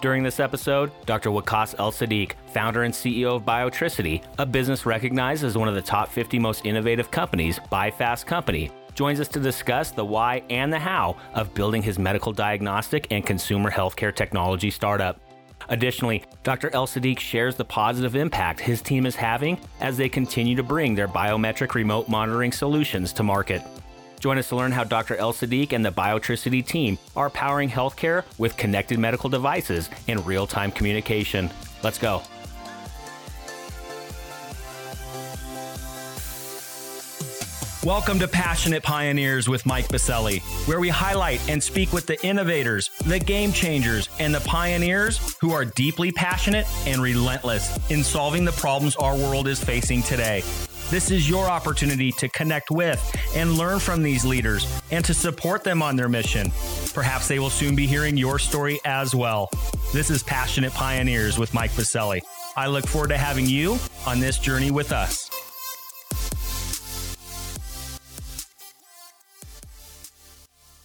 During this episode, Dr. Waqas El Siddiq, founder and CEO of Biotricity, a business recognized as one of the top 50 most innovative companies by Fast Company, joins us to discuss the why and the how of building his medical diagnostic and consumer healthcare technology startup. Additionally, Dr. El Siddiq shares the positive impact his team is having as they continue to bring their biometric remote monitoring solutions to market. Join us to learn how Dr. El Siddiq and the Biotricity team are powering healthcare with connected medical devices and real time communication. Let's go. Welcome to Passionate Pioneers with Mike Biselli, where we highlight and speak with the innovators, the game changers, and the pioneers who are deeply passionate and relentless in solving the problems our world is facing today. This is your opportunity to connect with and learn from these leaders and to support them on their mission. Perhaps they will soon be hearing your story as well. This is Passionate Pioneers with Mike Biselli. I look forward to having you on this journey with us.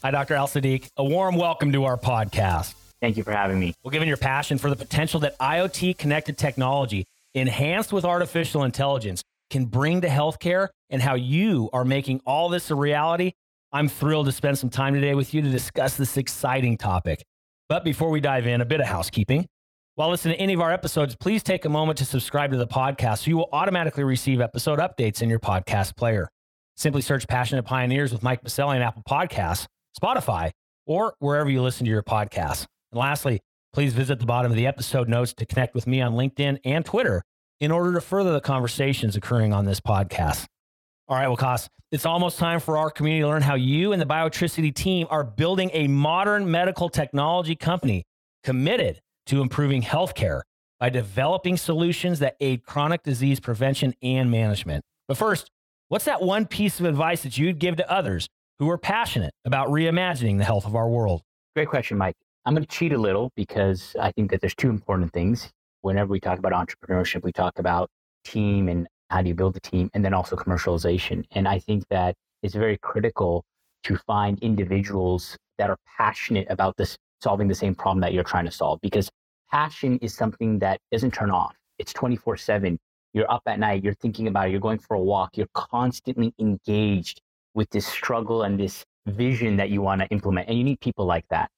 Hi, Dr. Al Siddiq. A warm welcome to our podcast. Thank you for having me. Well, given your passion for the potential that IoT connected technology, enhanced with artificial intelligence, can bring to healthcare and how you are making all this a reality, I'm thrilled to spend some time today with you to discuss this exciting topic. But before we dive in, a bit of housekeeping. While listening to any of our episodes, please take a moment to subscribe to the podcast so you will automatically receive episode updates in your podcast player. Simply search Passionate Pioneers with Mike Biselli on Apple Podcasts, Spotify, or wherever you listen to your podcasts. And lastly, please visit the bottom of the episode notes to connect with me on LinkedIn and Twitter in order to further the conversations occurring on this podcast. All right, Waqas, it's almost time for our community to learn how you and the Biotricity team are building a modern medical technology company committed to improving healthcare by developing solutions that aid chronic disease prevention and management. But first, what's that one piece of advice that you'd give to others who are passionate about reimagining the health of our world? Great question, Mike. I'm going to cheat a little because I think that there's two important things whenever we talk about entrepreneurship, we talk about team and how do you build a team, and then also commercialization. And I think that it's very critical to find individuals that are passionate about this solving the same problem that you're trying to solve because passion is something that doesn't turn off. It's 24 7. You're up at night, you're thinking about it, you're going for a walk, you're constantly engaged with this struggle and this vision that you want to implement. And you need people like that.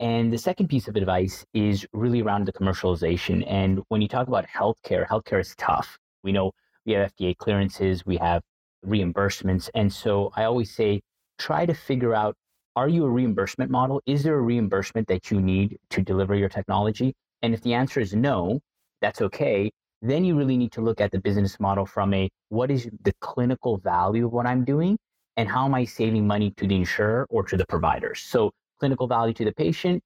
And the second piece of advice is really around the commercialization. And when you talk about healthcare, healthcare is tough. We know we have FDA clearances, we have reimbursements. And so I always say, try to figure out are you a reimbursement model? Is there a reimbursement that you need to deliver your technology? And if the answer is no, that's okay. Then you really need to look at the business model from a what is the clinical value of what I'm doing? And how am I saving money to the insurer or to the providers? So clinical value to the patient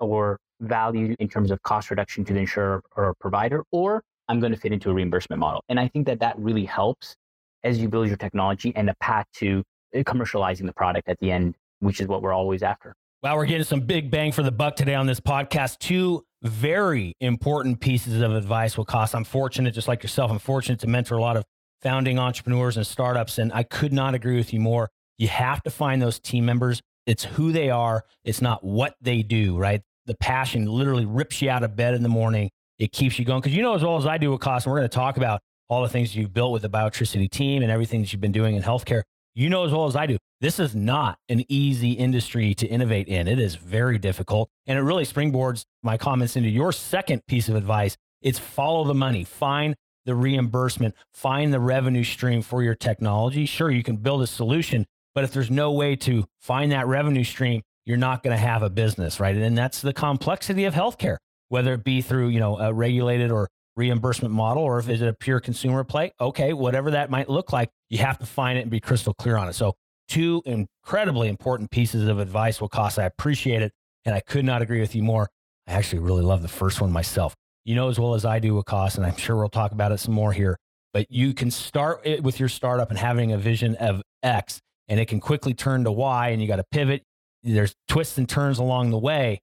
or value in terms of cost reduction to the insurer or provider, or I'm going to fit into a reimbursement model. And I think that that really helps as you build your technology and a path to uh, commercializing the product at the end, which is what we're always after. Wow, we're getting some big bang for the buck today on this podcast. Two very important pieces of advice Waqas. I'm fortunate, just like yourself, I'm fortunate to mentor a lot of founding entrepreneurs and startups, and I could not agree with you more. You have to find those team members it's who they are. It's not what they do, right? The passion literally rips you out of bed in the morning. It keeps you going. Because you know as well as I do Waqas, and we're going to talk about all the things you've built with the Biotricity team and everything that you've been doing in healthcare. You know as well as I do, this is not an easy industry to innovate in. It is very difficult. And it really springboards my comments into your second piece of advice. It's follow the money, find the reimbursement, find the revenue stream for your technology. Sure, you can build a solution, but if there's no way to find that revenue stream, you're not going to have a business, right? And that's the complexity of healthcare, whether it be through, you know, a regulated or reimbursement model or if it's a pure consumer play. Okay, whatever that might look like, you have to find it and be crystal clear on it. So, two incredibly important pieces of advice Waqas. I appreciate it. And I could not agree with you more. I actually really love the first one myself. You know as well as I do, Waqas, and I'm sure we'll talk about it some more here. But you can start it with your startup and having a vision of X and it can quickly turn to Y and you got to pivot. There's twists and turns along the way,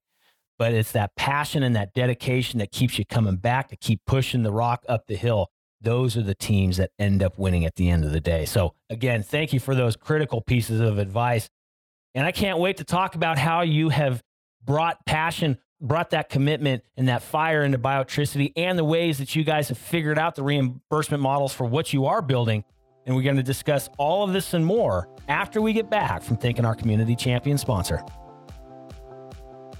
but it's that passion and that dedication that keeps you coming back to keep pushing the rock up the hill. Those are the teams that end up winning at the end of the day. So, again, thank you for those critical pieces of advice. And I can't wait to talk about how you have brought passion brought that commitment and that fire into biotricity and the ways that you guys have figured out the reimbursement models for what you are building. And we're going to discuss all of this and more after we get back from thanking our community champion sponsor.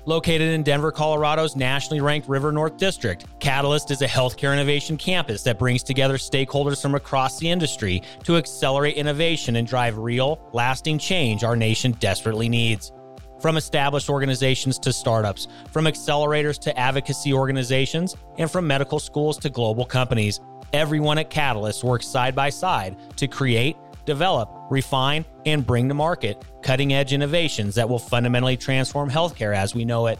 Located in Denver, Colorado's nationally ranked River North District, Catalyst is a healthcare innovation campus that brings together stakeholders from across the industry to accelerate innovation and drive real, lasting change our nation desperately needs. From established organizations to startups, from accelerators to advocacy organizations, and from medical schools to global companies, everyone at Catalyst works side by side to create, develop, refine, and bring to market cutting edge innovations that will fundamentally transform healthcare as we know it.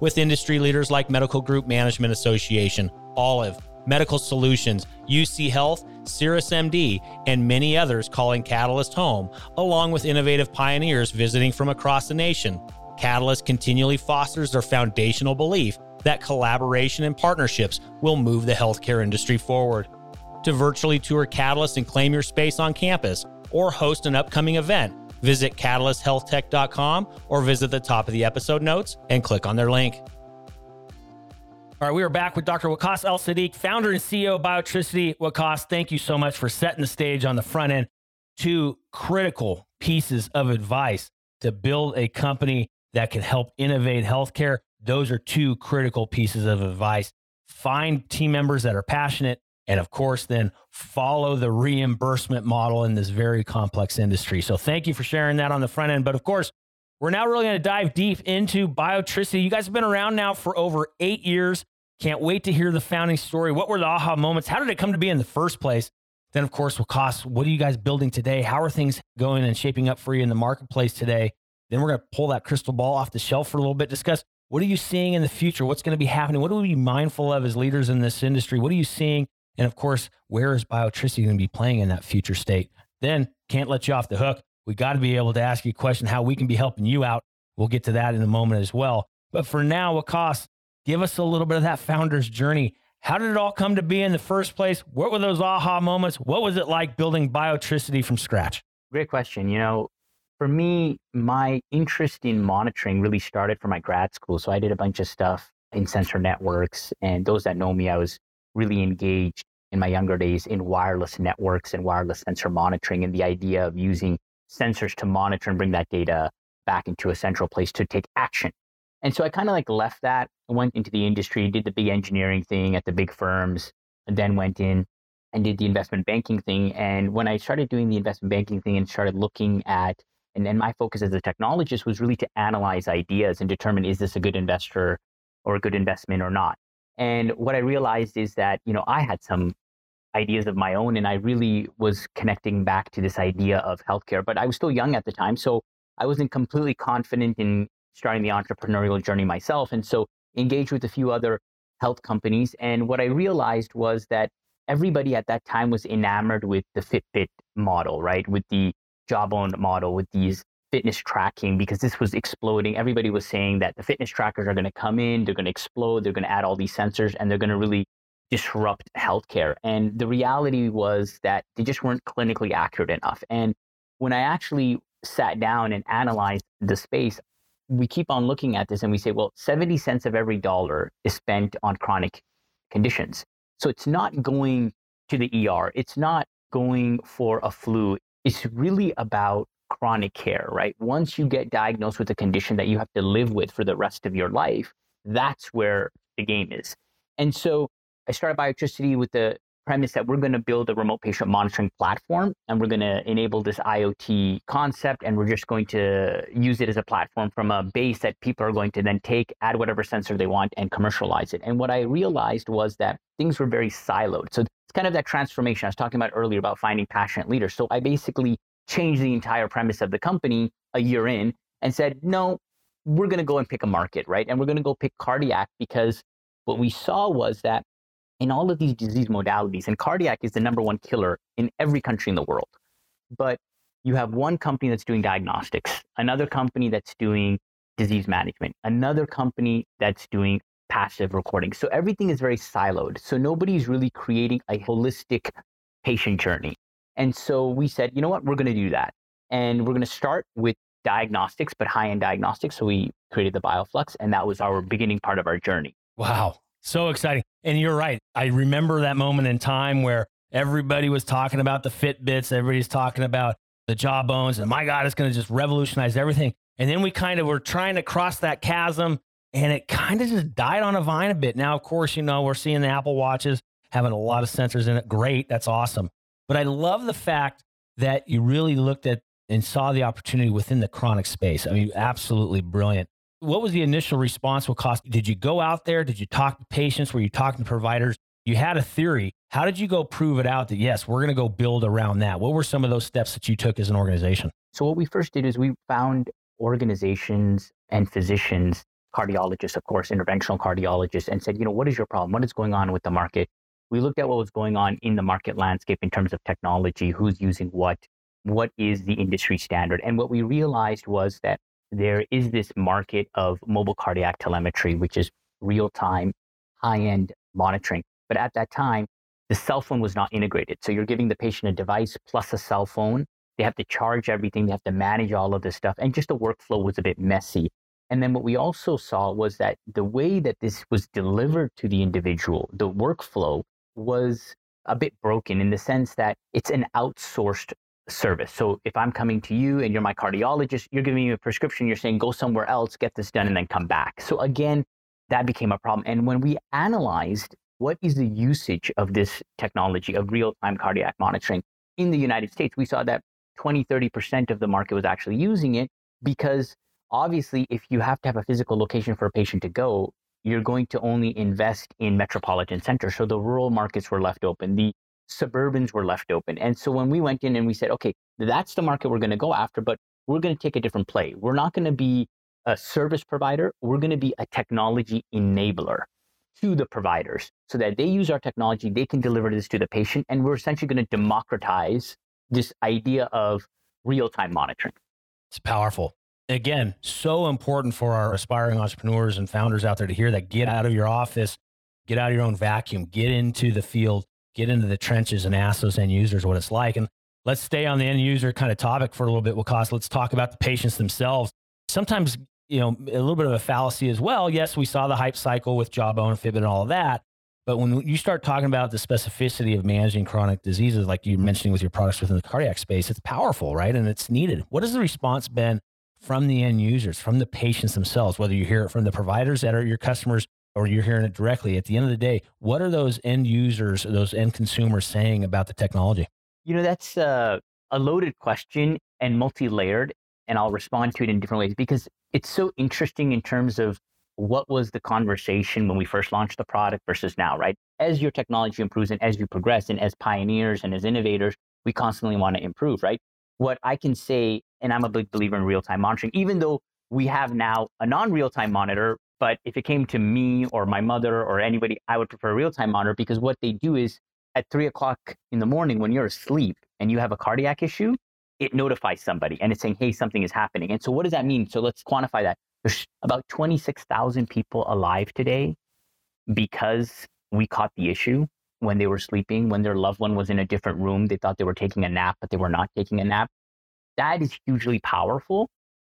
With industry leaders like Medical Group Management Association, Olive, Medical Solutions, UC Health, CirrusMD, and many others calling Catalyst home, along with innovative pioneers visiting from across the nation. Catalyst continually fosters their foundational belief that collaboration and partnerships will move the healthcare industry forward to virtually tour Catalyst and claim your space on campus or host an upcoming event, visit catalysthealthtech.com or visit the top of the episode notes and click on their link. All right, we are back with Dr. Waqas El Siddiq, founder and CEO of Biotricity. Waqas, thank you so much for setting the stage on the front end. Two critical pieces of advice to build a company that can help innovate healthcare. Those are two critical pieces of advice. Find team members that are passionate, and of course, then follow the reimbursement model in this very complex industry. So, thank you for sharing that on the front end. But of course, we're now really going to dive deep into Biotricity. You guys have been around now for over eight years. Can't wait to hear the founding story. What were the aha moments? How did it come to be in the first place? Then, of course, Waqas, what are you guys building today? How are things going and shaping up for you in the marketplace today? Then we're going to pull that crystal ball off the shelf for a little bit, discuss what are you seeing in the future? What's going to be happening? What do we be mindful of as leaders in this industry? What are you seeing and of course, where is biotricity going to be playing in that future state? Then can't let you off the hook. We got to be able to ask you a question how we can be helping you out. We'll get to that in a moment as well. But for now, Waqas? Give us a little bit of that founder's journey. How did it all come to be in the first place? What were those aha moments? What was it like building biotricity from scratch? Great question. You know, for me, my interest in monitoring really started from my grad school. So I did a bunch of stuff in sensor networks. And those that know me, I was really engaged in my younger days in wireless networks and wireless sensor monitoring and the idea of using sensors to monitor and bring that data back into a central place to take action. And so I kind of like left that, went into the industry, did the big engineering thing at the big firms, and then went in and did the investment banking thing. And when I started doing the investment banking thing and started looking at, and then my focus as a technologist was really to analyze ideas and determine is this a good investor or a good investment or not. And what I realized is that, you know, I had some ideas of my own and I really was connecting back to this idea of healthcare, but I was still young at the time. So I wasn't completely confident in starting the entrepreneurial journey myself. And so engaged with a few other health companies. And what I realized was that everybody at that time was enamored with the Fitbit model, right? With the Jawbone model, with these fitness tracking because this was exploding. Everybody was saying that the fitness trackers are going to come in, they're going to explode, they're going to add all these sensors, and they're going to really disrupt healthcare. And the reality was that they just weren't clinically accurate enough. And when I actually sat down and analyzed the space, we keep on looking at this and we say, well, 70 cents of every dollar is spent on chronic conditions. So it's not going to the ER, it's not going for a flu. It's really about chronic care, right? Once you get diagnosed with a condition that you have to live with for the rest of your life, that's where the game is. And so I started Biotricity with the premise that we're going to build a remote patient monitoring platform and we're going to enable this IoT concept and we're just going to use it as a platform from a base that people are going to then take, add whatever sensor they want and commercialize it. And what I realized was that things were very siloed. So kind of that transformation I was talking about earlier about finding passionate leaders. So I basically changed the entire premise of the company a year in and said, no, we're going to go and pick a market, right? And we're going to go pick cardiac because what we saw was that in all of these disease modalities, and cardiac is the number one killer in every country in the world. But you have one company that's doing diagnostics, another company that's doing disease management, another company that's doing passive recording. So everything is very siloed. So nobody's really creating a holistic patient journey. And so we said, you know what, we're going to do that. And we're going to start with diagnostics, but high end diagnostics. So we created the Bioflux, and that was our beginning part of our journey. Wow. So exciting. And you're right. I remember that moment in time where everybody was talking about the Fitbits, everybody's talking about the jawbones, and my God, it's going to just revolutionize everything. And then we kind of were trying to cross that chasm and it kind of just died on a vine a bit. Now, of course, you know, we're seeing the Apple Watches having a lot of sensors in it. Great. That's awesome. But I love the fact that you really looked at and saw the opportunity within the chronic space. I mean, absolutely brilliant. What was the initial response? Waqas? Did you go out there? Did you talk to patients? Were you talking to providers? You had a theory. How did you go prove it out that yes, we're going to go build around that? What were some of those steps that you took as an organization? So, what we first did is we found organizations and physicians, cardiologists, of course, interventional cardiologists, and said, you know, what is your problem? What is going on with the market? We looked at what was going on in the market landscape in terms of technology, who's using what, what is the industry standard. And what we realized was that there is this market of mobile cardiac telemetry, which is real time, high end monitoring. But at that time, the cell phone was not integrated. So you're giving the patient a device plus a cell phone they have to charge everything. They have to manage all of this stuff. And just the workflow was a bit messy. And then what we also saw was that the way that this was delivered to the individual, the workflow was a bit broken in the sense that it's an outsourced service. So if I'm coming to you and you're my cardiologist, you're giving me a prescription, you're saying go somewhere else, get this done, and then come back. So again, that became a problem. And when we analyzed what is the usage of this technology of real time cardiac monitoring in the United States, we saw that 20, 30% of the market was actually using it because obviously, if you have to have a physical location for a patient to go, you're going to only invest in metropolitan centers. So the rural markets were left open, the suburbans were left open. And so when we went in and we said, okay, that's the market we're going to go after, but we're going to take a different play. We're not going to be a service provider, we're going to be a technology enabler to the providers so that they use our technology, they can deliver this to the patient, and we're essentially going to democratize this idea of real time monitoring. It's powerful. Again, so important for our aspiring entrepreneurs and founders out there to hear that get out of your office, get out of your own vacuum, get into the field, get into the trenches and ask those end users what it's like. And let's stay on the end user kind of topic for a little bit, Waqas. Let's talk about the patients themselves. Sometimes, you know, a little bit of a fallacy as well. Yes, we saw the hype cycle with Jawbone, Fitbit, and all of that. But when you start talking about the specificity of managing chronic diseases, like you're mentioning with your products within the cardiac space, it's powerful, right? And it's needed. What has the response been from the end users, from the patients themselves, whether you hear it from the providers that are your customers or you're hearing it directly? At the end of the day, what are those end users, those end consumers saying about the technology? You know, that's a, a loaded question and multi layered, and I'll respond to it in different ways because it's so interesting in terms of what was the conversation when we first launched the product versus now, right? As your technology improves and as you progress and as pioneers and as innovators, we constantly want to improve, right? What I can say, and I'm a big believer in real time monitoring, even though we have now a non real time monitor, but if it came to me or my mother or anybody, I would prefer real time monitor because what they do is at three o'clock in the morning when you're asleep and you have a cardiac issue, it notifies somebody and it's saying, hey, something is happening. And so what does that mean? So let's quantify that. There's about 26,000 people alive today because we caught the issue when they were sleeping, when their loved one was in a different room. They thought they were taking a nap, but they were not taking a nap. That is hugely powerful.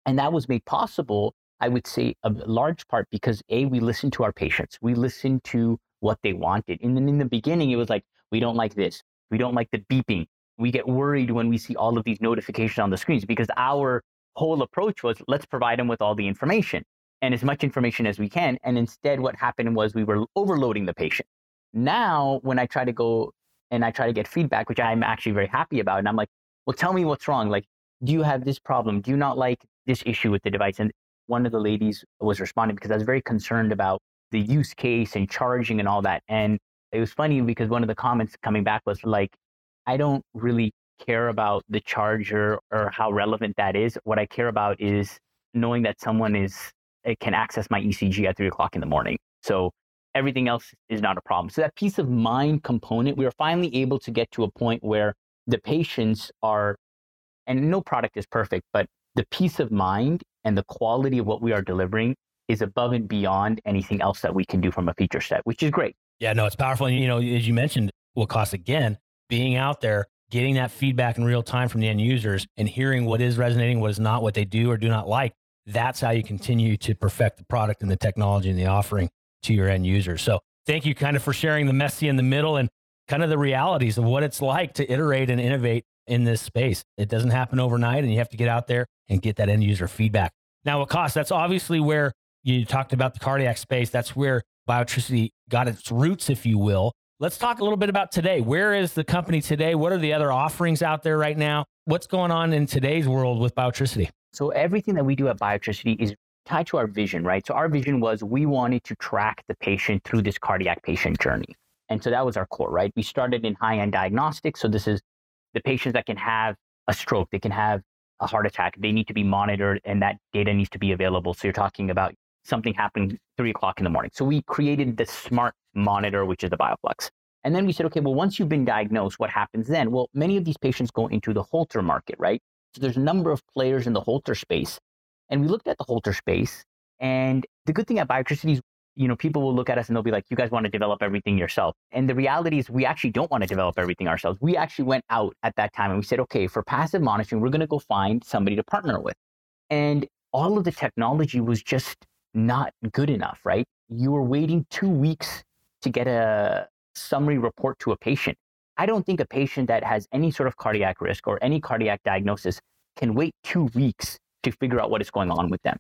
And that was made possible, I would say, a large part because A, we listened to our patients. We listened to what they wanted. And then in the beginning, it was like, we don't like this. We don't like the beeping. We get worried when we see all of these notifications on the screens because our whole approach was let's provide them with all the information and as much information as we can. And instead, what happened was we were overloading the patient. Now, when I try to go and I try to get feedback, which I'm actually very happy about, and I'm like, well, tell me what's wrong. Like, do you have this problem? Do you not like this issue with the device? And one of the ladies was responding because I was very concerned about the use case and charging and all that. And it was funny because one of the comments coming back was like, I don't really care about the charger or how relevant that is. What I care about is knowing that someone is eh, can access my ECG at three o'clock in the morning. So everything else is not a problem. So that peace of mind component, we are finally able to get to a point where the patients are, and no product is perfect, but the peace of mind and the quality of what we are delivering is above and beyond anything else that we can do from a feature set, which is great. Yeah, no, it's powerful. And, you know, as you mentioned, Waqas again, being out there getting that feedback in real time from the end users and hearing what is resonating, what is not, what they do or do not like. That's how you continue to perfect the product and the technology and the offering to your end users. So thank you kind of for sharing the messy in the middle and kind of the realities of what it's like to iterate and innovate in this space. It doesn't happen overnight and you have to get out there and get that end user feedback. Now, Waqas, that's obviously where you talked about the cardiac space. That's where Biotricity got its roots, if you will. Let's talk a little bit about today. Where is the company today? What are the other offerings out there right now? What's going on in today's world with Biotricity? So, everything that we do at Biotricity is tied to our vision, right? So, our vision was we wanted to track the patient through this cardiac patient journey. And so that was our core, right? We started in high end diagnostics. So, this is the patients that can have a stroke, they can have a heart attack, they need to be monitored, and that data needs to be available. So, you're talking about something happening three o'clock in the morning. So we created the smart monitor, which is the Bioflux. And then we said, okay, well, once you've been diagnosed, what happens then? Well, many of these patients go into the Holter market, right? So there's a number of players in the Holter space. And we looked at the Holter space. And the good thing at Biotricity is, you know, people will look at us and they'll be like, you guys want to develop everything yourself. And the reality is, we actually don't want to develop everything ourselves. We actually went out at that time and we said, okay, for passive monitoring, we're going to go find somebody to partner with. And all of the technology was just not good enough, right? You were waiting two weeks to get a summary report to a patient. I don't think a patient that has any sort of cardiac risk or any cardiac diagnosis can wait two weeks to figure out what is going on with them.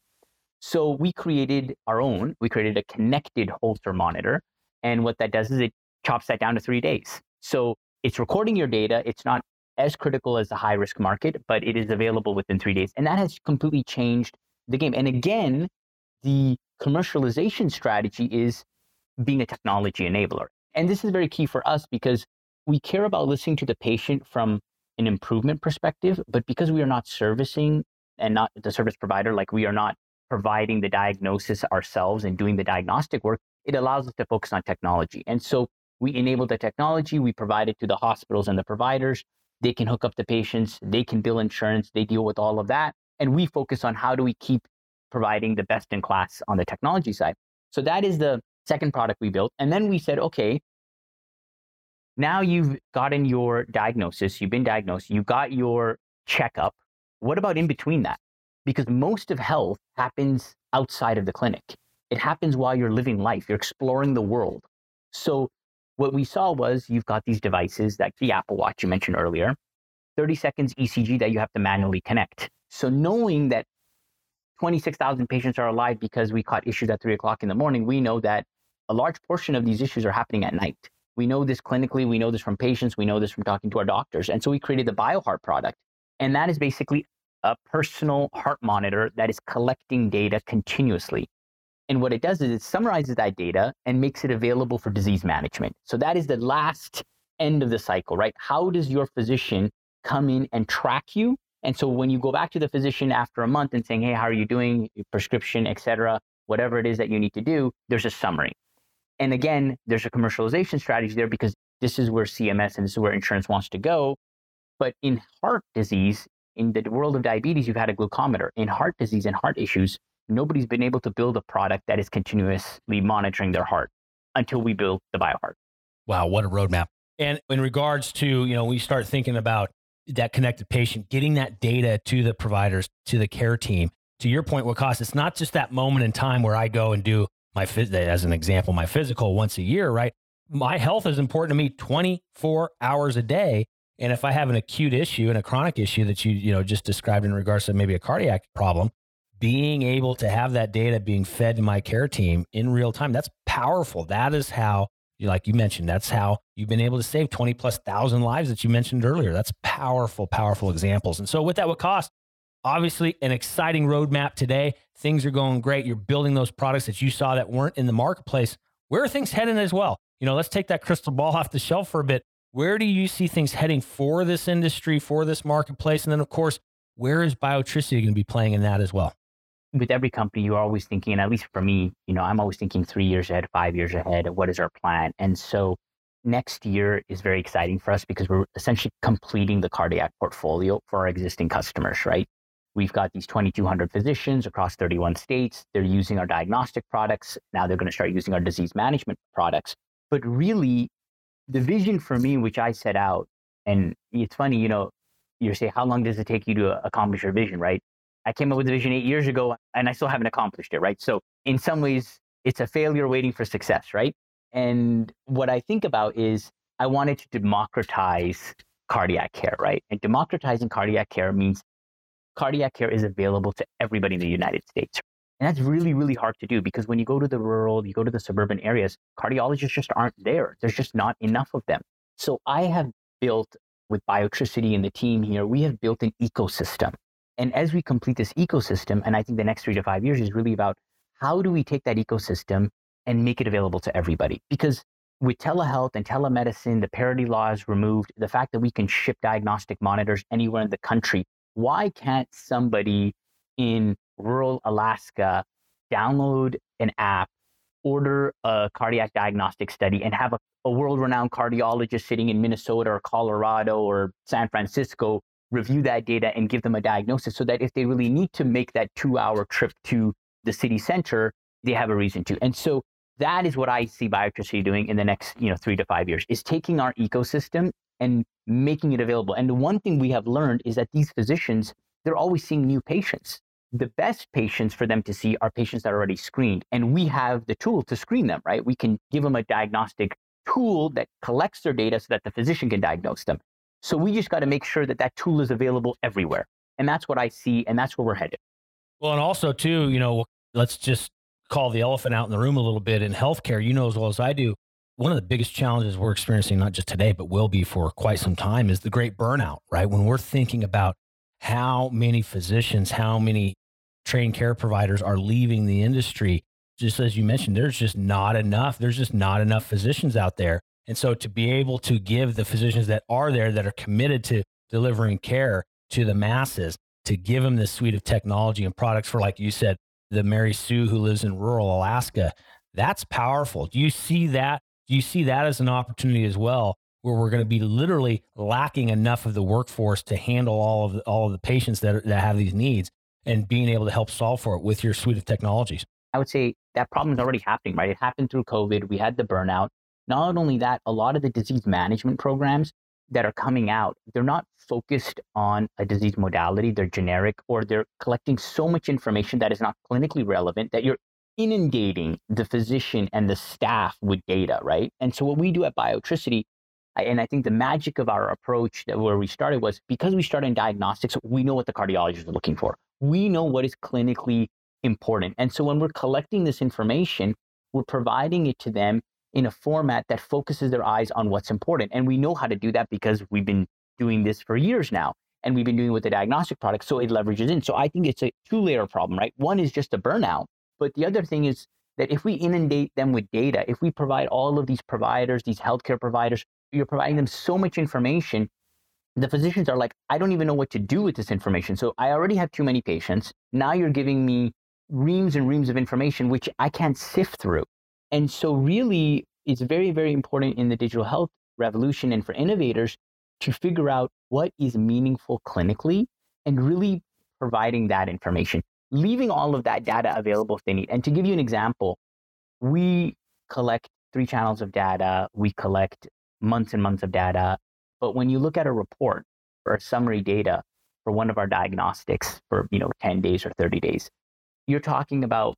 So we created our own, we created a connected Holter monitor. And what that does is it chops that down to three days. So it's recording your data. It's not as critical as the high risk market, but it is available within three days. And that has completely changed the game. And again, the commercialization strategy is being a technology enabler. And this is very key for us because we care about listening to the patient from an improvement perspective, but because we are not servicing and not the service provider, like we are not providing the diagnosis ourselves and doing the diagnostic work, it allows us to focus on technology. And so we enable the technology, we provide it to the hospitals and the providers. They can hook up the patients, they can bill insurance, they deal with all of that. And we focus on how do we keep providing the best in class on the technology side. So that is the second product we built. And then we said, okay, now you've gotten your diagnosis, you've been diagnosed, you got your checkup. What about in between that? Because most of health happens outside of the clinic. It happens while you're living life, you're exploring the world. So what we saw was you've got these devices like the Apple Watch you mentioned earlier, 30 seconds ECG that you have to manually connect. So knowing that 26,000 patients are alive because we caught issues at three o'clock in the morning, we know that a large portion of these issues are happening at night. We know this clinically, we know this from patients, we know this from talking to our doctors. And so we created the BioHeart product. And that is basically a personal heart monitor that is collecting data continuously. And what it does is it summarizes that data and makes it available for disease management. So that is the last end of the cycle, right? How does your physician come in and track you and so when you go back to the physician after a month and saying, hey, how are you doing, your prescription, et cetera, whatever it is that you need to do, there's a summary. And again, there's a commercialization strategy there because this is where CMS and this is where insurance wants to go. But in heart disease, in the world of diabetes, you've had a glucometer. In heart disease and heart issues, nobody's been able to build a product that is continuously monitoring their heart until we build the BioHeart. Wow, what a roadmap. And in regards to, you know, we start thinking about that connected patient, getting that data to the providers, to the care team. To your point, Waqas it's not just that moment in time where I go and do my as an example, my physical once a year, right? My health is important to me 24 hours a day. And if I have an acute issue and a chronic issue that you, you know, just described in regards to maybe a cardiac problem, being able to have that data being fed to my care team in real time, that's powerful. That is how like you mentioned, that's how you've been able to save 20 plus thousand lives that you mentioned earlier. That's powerful, powerful examples. And so, with that, Waqas? Obviously, an exciting roadmap today. Things are going great. You're building those products that you saw that weren't in the marketplace. Where are things heading as well? You know, let's take that crystal ball off the shelf for a bit. Where do you see things heading for this industry, for this marketplace? And then, of course, where is Biotricity going to be playing in that as well? with every company, you're always thinking, and at least for me, you know, I'm always thinking three years ahead, five years ahead. What is our plan? And so next year is very exciting for us because we're essentially completing the cardiac portfolio for our existing customers, right? We've got these 2,200 physicians across 31 states. They're using our diagnostic products. Now they're going to start using our disease management products. But really, the vision for me, which I set out, And it's funny, you know, you say, how long does it take you to uh, accomplish your vision, right? I came up with the vision eight years ago and I still haven't accomplished it, right? So in some ways, it's a failure waiting for success, right? And what I think about is I wanted to democratize cardiac care, right? And democratizing cardiac care means cardiac care is available to everybody in the United States. And that's really, really hard to do because when you go to the rural, you go to the suburban areas, cardiologists just aren't there. There's just not enough of them. So I have built with Biotricity and the team here, we have built an ecosystem. And as we complete this ecosystem, and I think the next three to five years is really about how do we take that ecosystem and make it available to everybody? Because with telehealth and telemedicine, the parity law is removed, the fact that we can ship diagnostic monitors anywhere in the country, why can't somebody in rural Alaska download an app, order a cardiac diagnostic study, and have a, a world renowned cardiologist sitting in Minnesota or Colorado or San Francisco review that data and give them a diagnosis so that if they really need to make that two hour trip to the city center, they have a reason to. And so that is what I see Biotricity doing in the next, you know, three to five years is taking our ecosystem and making it available. And the one thing we have learned is that these physicians, they're always seeing new patients. The best patients for them to see are patients that are already screened. And we have the tool to screen them, right? We can give them a diagnostic tool that collects their data so that the physician can diagnose them. So we just got to make sure that that tool is available everywhere. And that's what I see. And that's where we're headed. Well, and also, too, you know, let's just call the elephant out in the room a little bit in healthcare. You know as well as I do, one of the biggest challenges we're experiencing, not just today, but will be for quite some time, is the great burnout, right? When we're thinking about how many physicians, how many trained care providers are leaving the industry, just as you mentioned, there's just not enough. There's just not enough physicians out there and so to be able to give the physicians that are there that are committed to delivering care to the masses, to give them this suite of technology and products for, like you said, the Mary Sue who lives in rural Alaska, that's powerful. Do you see that? Do you see that as an opportunity as well, where we're going to be literally lacking enough of the workforce to handle all of the, all of the patients that, are, that have these needs and being able to help solve for it with your suite of technologies? I would say that problem is already happening, right? It happened through COVID. We had the burnout. Not only that, a lot of the disease management programs that are coming out, they're not focused on a disease modality, they're generic, or they're collecting so much information that is not clinically relevant that you're inundating the physician and the staff with data, right? And so what we do at Biotricity, and I think the magic of our approach that where we started was because we started in diagnostics, we know what the cardiologists are looking for. We know what is clinically important. And so when we're collecting this information, we're providing it to them in a format that focuses their eyes on what's important. And we know how to do that because we've been doing this for years now. And we've been doing it with the diagnostic product. So it leverages in. So I think it's a two layer problem, right? One is just a burnout. But the other thing is that if we inundate them with data, if we provide all of these providers, these healthcare providers, you're providing them so much information, the physicians are like, I don't even know what to do with this information. So I already have too many patients. Now you're giving me reams and reams of information, which I can't sift through. And so, really, it's very, very important in the digital health revolution and for innovators to figure out what is meaningful clinically and really providing that information, leaving all of that data available if they need. And to give you an example, we collect three channels of data, we collect months and months of data. But when you look at a report or a summary data for one of our diagnostics for you know 10 days or 30 days, you're talking about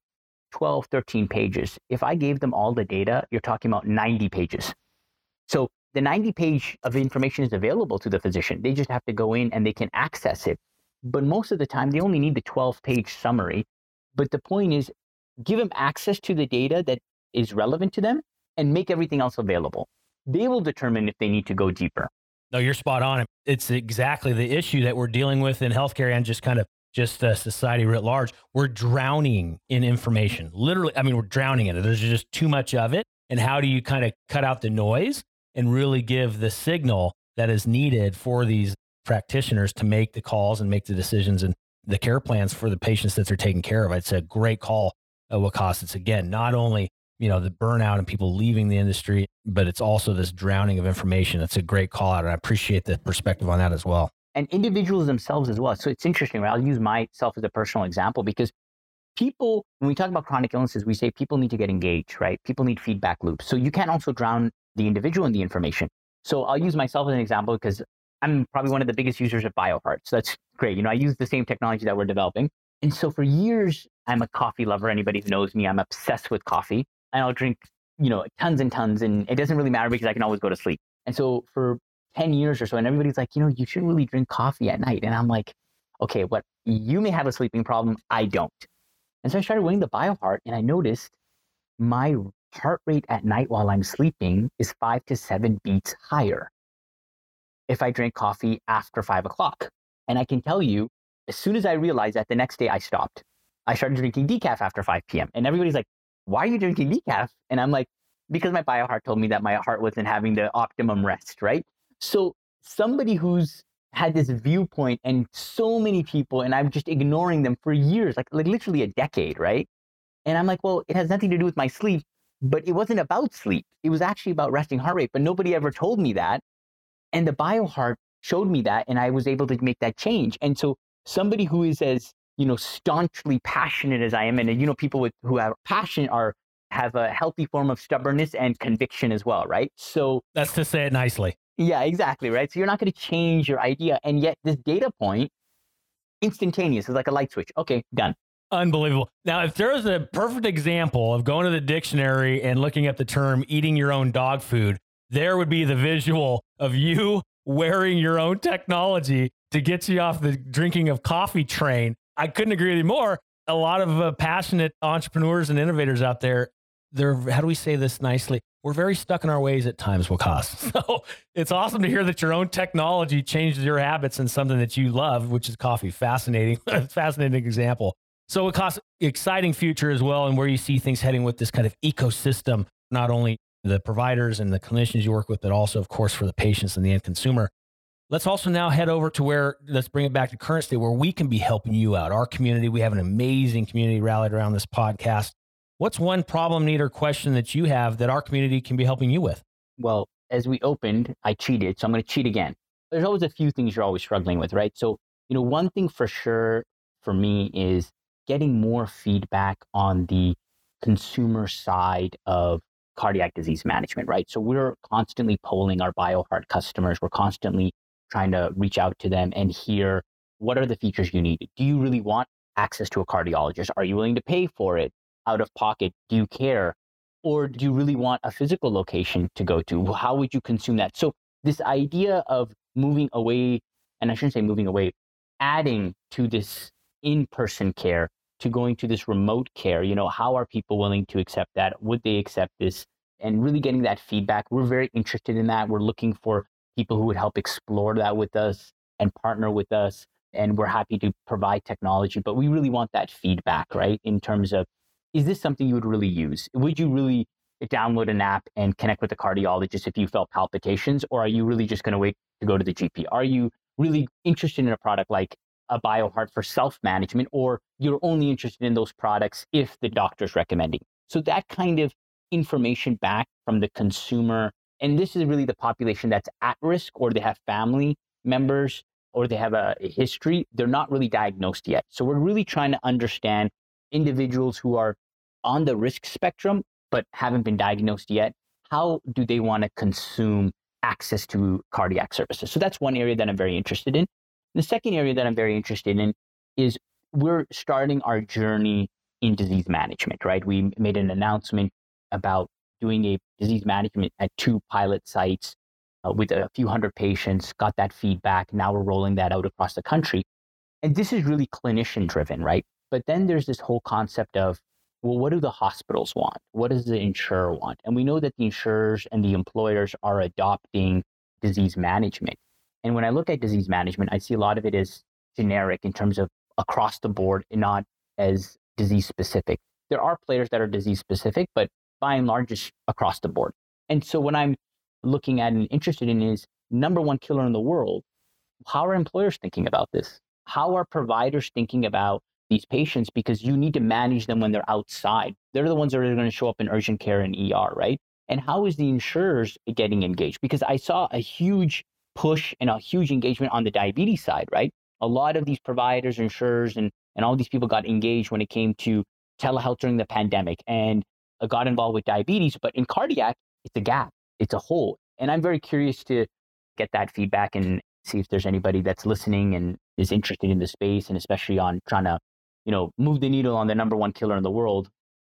12, 13 pages. If I gave them all the data, you're talking about 90 pages. So the 90 page of information is available to the physician. They just have to go in and they can access it. But most of the time, they only need the 12 page summary. But the point is, give them access to the data that is relevant to them and make everything else available. They will determine if they need to go deeper. No, you're spot on. It's exactly the issue that we're dealing with in healthcare and just kind of just uh, society writ large, we're drowning in information. Literally, I mean, we're drowning in it. There's just too much of it. And how do you kind of cut out the noise and really give the signal that is needed for these practitioners to make the calls and make the decisions and the care plans for the patients that they're taking care of? It's a great call, uh, Waqas. It's again, not only you know the burnout and people leaving the industry, but it's also this drowning of information. It's a great call out, and I appreciate the perspective on that as well and individuals themselves as well. So it's interesting, right? I'll use myself as a personal example because people, when we talk about chronic illnesses, we say people need to get engaged, right? People need feedback loops. So you can't also drown the individual in the information. So I'll use myself as an example because I'm probably one of the biggest users of BioHeart. So that's great. You know, I use the same technology that we're developing. And so for years, I'm a coffee lover. Anybody who knows me, I'm obsessed with coffee. And I'll drink, you know, tons and tons. And it doesn't really matter because I can always go to sleep. And so for 10 years or so, and everybody's like, you know, you shouldn't really drink coffee at night. And I'm like, okay, what you may have a sleeping problem, I don't. And so I started wearing the BioHeart and I noticed my heart rate at night while I'm sleeping is five to seven beats higher if I drink coffee after five o'clock. And I can tell you, as soon as I realized that the next day I stopped, I started drinking decaf after 5 p.m. And everybody's like, why are you drinking decaf? And I'm like, because my bioheart told me that my heart wasn't having the optimum rest, right? So somebody who's had this viewpoint and so many people, and I'm just ignoring them for years, like, like literally a decade, right? And I'm like, well, it has nothing to do with my sleep, but it wasn't about sleep. It was actually about resting heart rate, but nobody ever told me that. And the bioheart showed me that, and I was able to make that change. And so somebody who is as you know staunchly passionate as I am, and uh, you know people with who have passion are have a healthy form of stubbornness and conviction as well, right? So that's to say it nicely. Yeah, exactly, right? So you're not going to change your idea, and yet this data point, instantaneous, is like a light switch. Okay, done. Unbelievable. Now, if there was a perfect example of going to the dictionary and looking up the term eating your own dog food, there would be the visual of you wearing your own technology to get you off the drinking of coffee train. I couldn't agree with you more. A lot of uh, passionate entrepreneurs and innovators out there, they're, how do we say this nicely? We're very stuck in our ways at times, Waqas. So it's awesome to hear that your own technology changes your habits and something that you love, which is coffee. Fascinating, fascinating example. So Waqas, exciting future as well, and where you see things heading with this kind of ecosystem, not only the providers and the clinicians you work with, but also, of course, for the patients and the end consumer. Let's also now head over to where, let's bring it back to current state, where we can be helping you out. Our community, we have an amazing community rallied around this podcast. What's one problem, need, or question that you have that our community can be helping you with? Well, as we opened, I cheated, so I'm going to cheat again. There's always a few things you're always struggling with, right? So, you know, one thing for sure for me is getting more feedback on the consumer side of cardiac disease management, right? So we're constantly polling our BioHeart customers. We're constantly trying to reach out to them and hear what are the features you need. Do you really want access to a cardiologist? Are you willing to pay for it out of pocket? Do you care? Or do you really want a physical location to go to? How would you consume that? So this idea of moving away, and I shouldn't say moving away, adding to this in-person care to going to this remote care you know how are people willing to accept that would they accept this and really getting that feedback we're very interested in that we're looking for people who would help explore that with us and partner with us and we're happy to provide technology but we really want that feedback right in terms of is this something you would really use would you really download an app and connect with a cardiologist if you felt palpitations or are you really just going to wait to go to the gp are you really interested in a product like a bioheart for self management, or you're only interested in those products if the doctor's recommending. So that kind of information back from the consumer, and this is really the population that's at risk, or they have family members, or they have a, history, they're not really diagnosed yet. So we're really trying to understand individuals who are on the risk spectrum but haven't been diagnosed yet. How do they want to consume access to cardiac services? So that's one area that I'm very interested in. The second area that I'm very interested in is we're starting our journey in disease management, right? We made an announcement about doing a disease management at two pilot sites uh, with a few hundred patients, got that feedback. Now we're rolling that out across the country. And this is really clinician driven, right? But then there's this whole concept of, well, what do the hospitals want? What does the insurer want? And we know that the insurers and the employers are adopting disease management. And when I look at disease management, I see a lot of it as generic in terms of across the board and not as disease specific. There are players that are disease specific, but by and large, it's across the board. And so what I'm looking at and interested in is number one killer in the world. How are employers thinking about this? How are providers thinking about these patients? Because you need to manage them when they're outside. They're the ones that are going to show up in urgent care and ER, right? And how is the insurers getting engaged? Because I saw a huge push and a huge engagement on the diabetes side, right? A lot of these providers, insurers, and, and all these people got engaged when it came to telehealth during the pandemic and Uh, got involved with diabetes. But in cardiac, it's a gap, it's a hole. And I'm very curious to get that feedback and see if there's anybody that's listening and is interested in the space and especially on trying to, you know, move the needle on the number one killer in the world,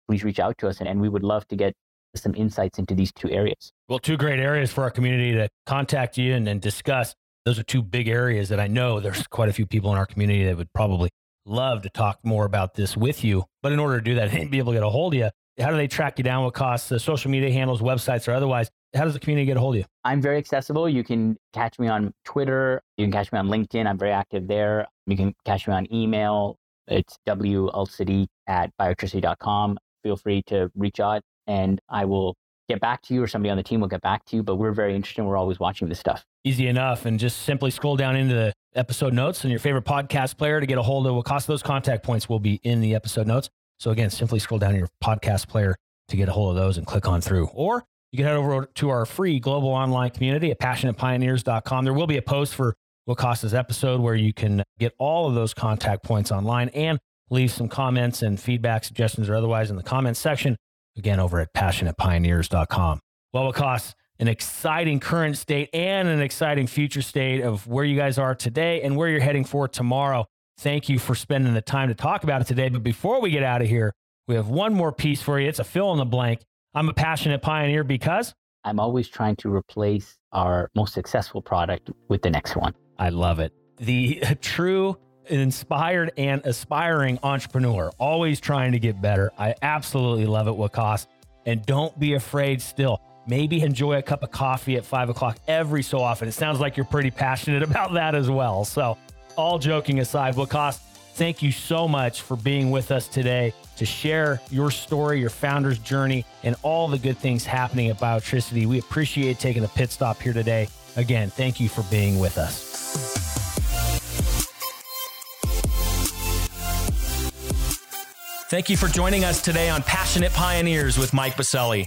please reach out to us and, and we would love to get some insights into these two areas. Well, two great areas for our community to contact you and, and discuss. Those are two big areas that I know there's quite a few people in our community that would probably love to talk more about this with you. But in order to do that and be able to get a hold of you, how do they track you down? Waqas? Uh, social media handles, websites, or otherwise? How does the community get a hold of you? I'm very accessible. You can catch me on Twitter. You can catch me on LinkedIn. I'm very active there. You can catch me on email. It's wulcity at biotricity.com. Feel free to reach out and I will get back to you or somebody on the team will get back to you. But we're very interested. We're always watching this stuff. Easy enough. And just simply scroll down into the episode notes and your favorite podcast player to get a hold of what cost those contact points will be in the episode notes. So again, simply scroll down your podcast player to get a hold of those and click on through. Or you can head over to our free global online community at passionatepioneers.com. There will be a post for Waqas's episode where you can get all of those contact points online and leave some comments and feedback, suggestions, or otherwise in the comments section. Again, over at passionatepioneers.com. Well, Waqas, an exciting current state and an exciting future state of where you guys are today and where you're heading for tomorrow. Thank you for spending the time to talk about it today. But before we get out of here, we have one more piece for you. It's a fill in the blank. I'm a passionate pioneer because I'm always trying to replace our most successful product with the next one. I love it. The true inspired and aspiring entrepreneur, always trying to get better. I absolutely love it, Waqas. And don't be afraid still. Maybe enjoy a cup of coffee at five o'clock every so often. It sounds like you're pretty passionate about that as well. So, all joking aside, Waqas, thank you so much for being with us today to share your story, your founder's journey, and all the good things happening at Biotricity. We appreciate taking a pit stop here today. Again, thank you for being with us. Thank you for joining us today on Passionate Pioneers with Mike Biselli.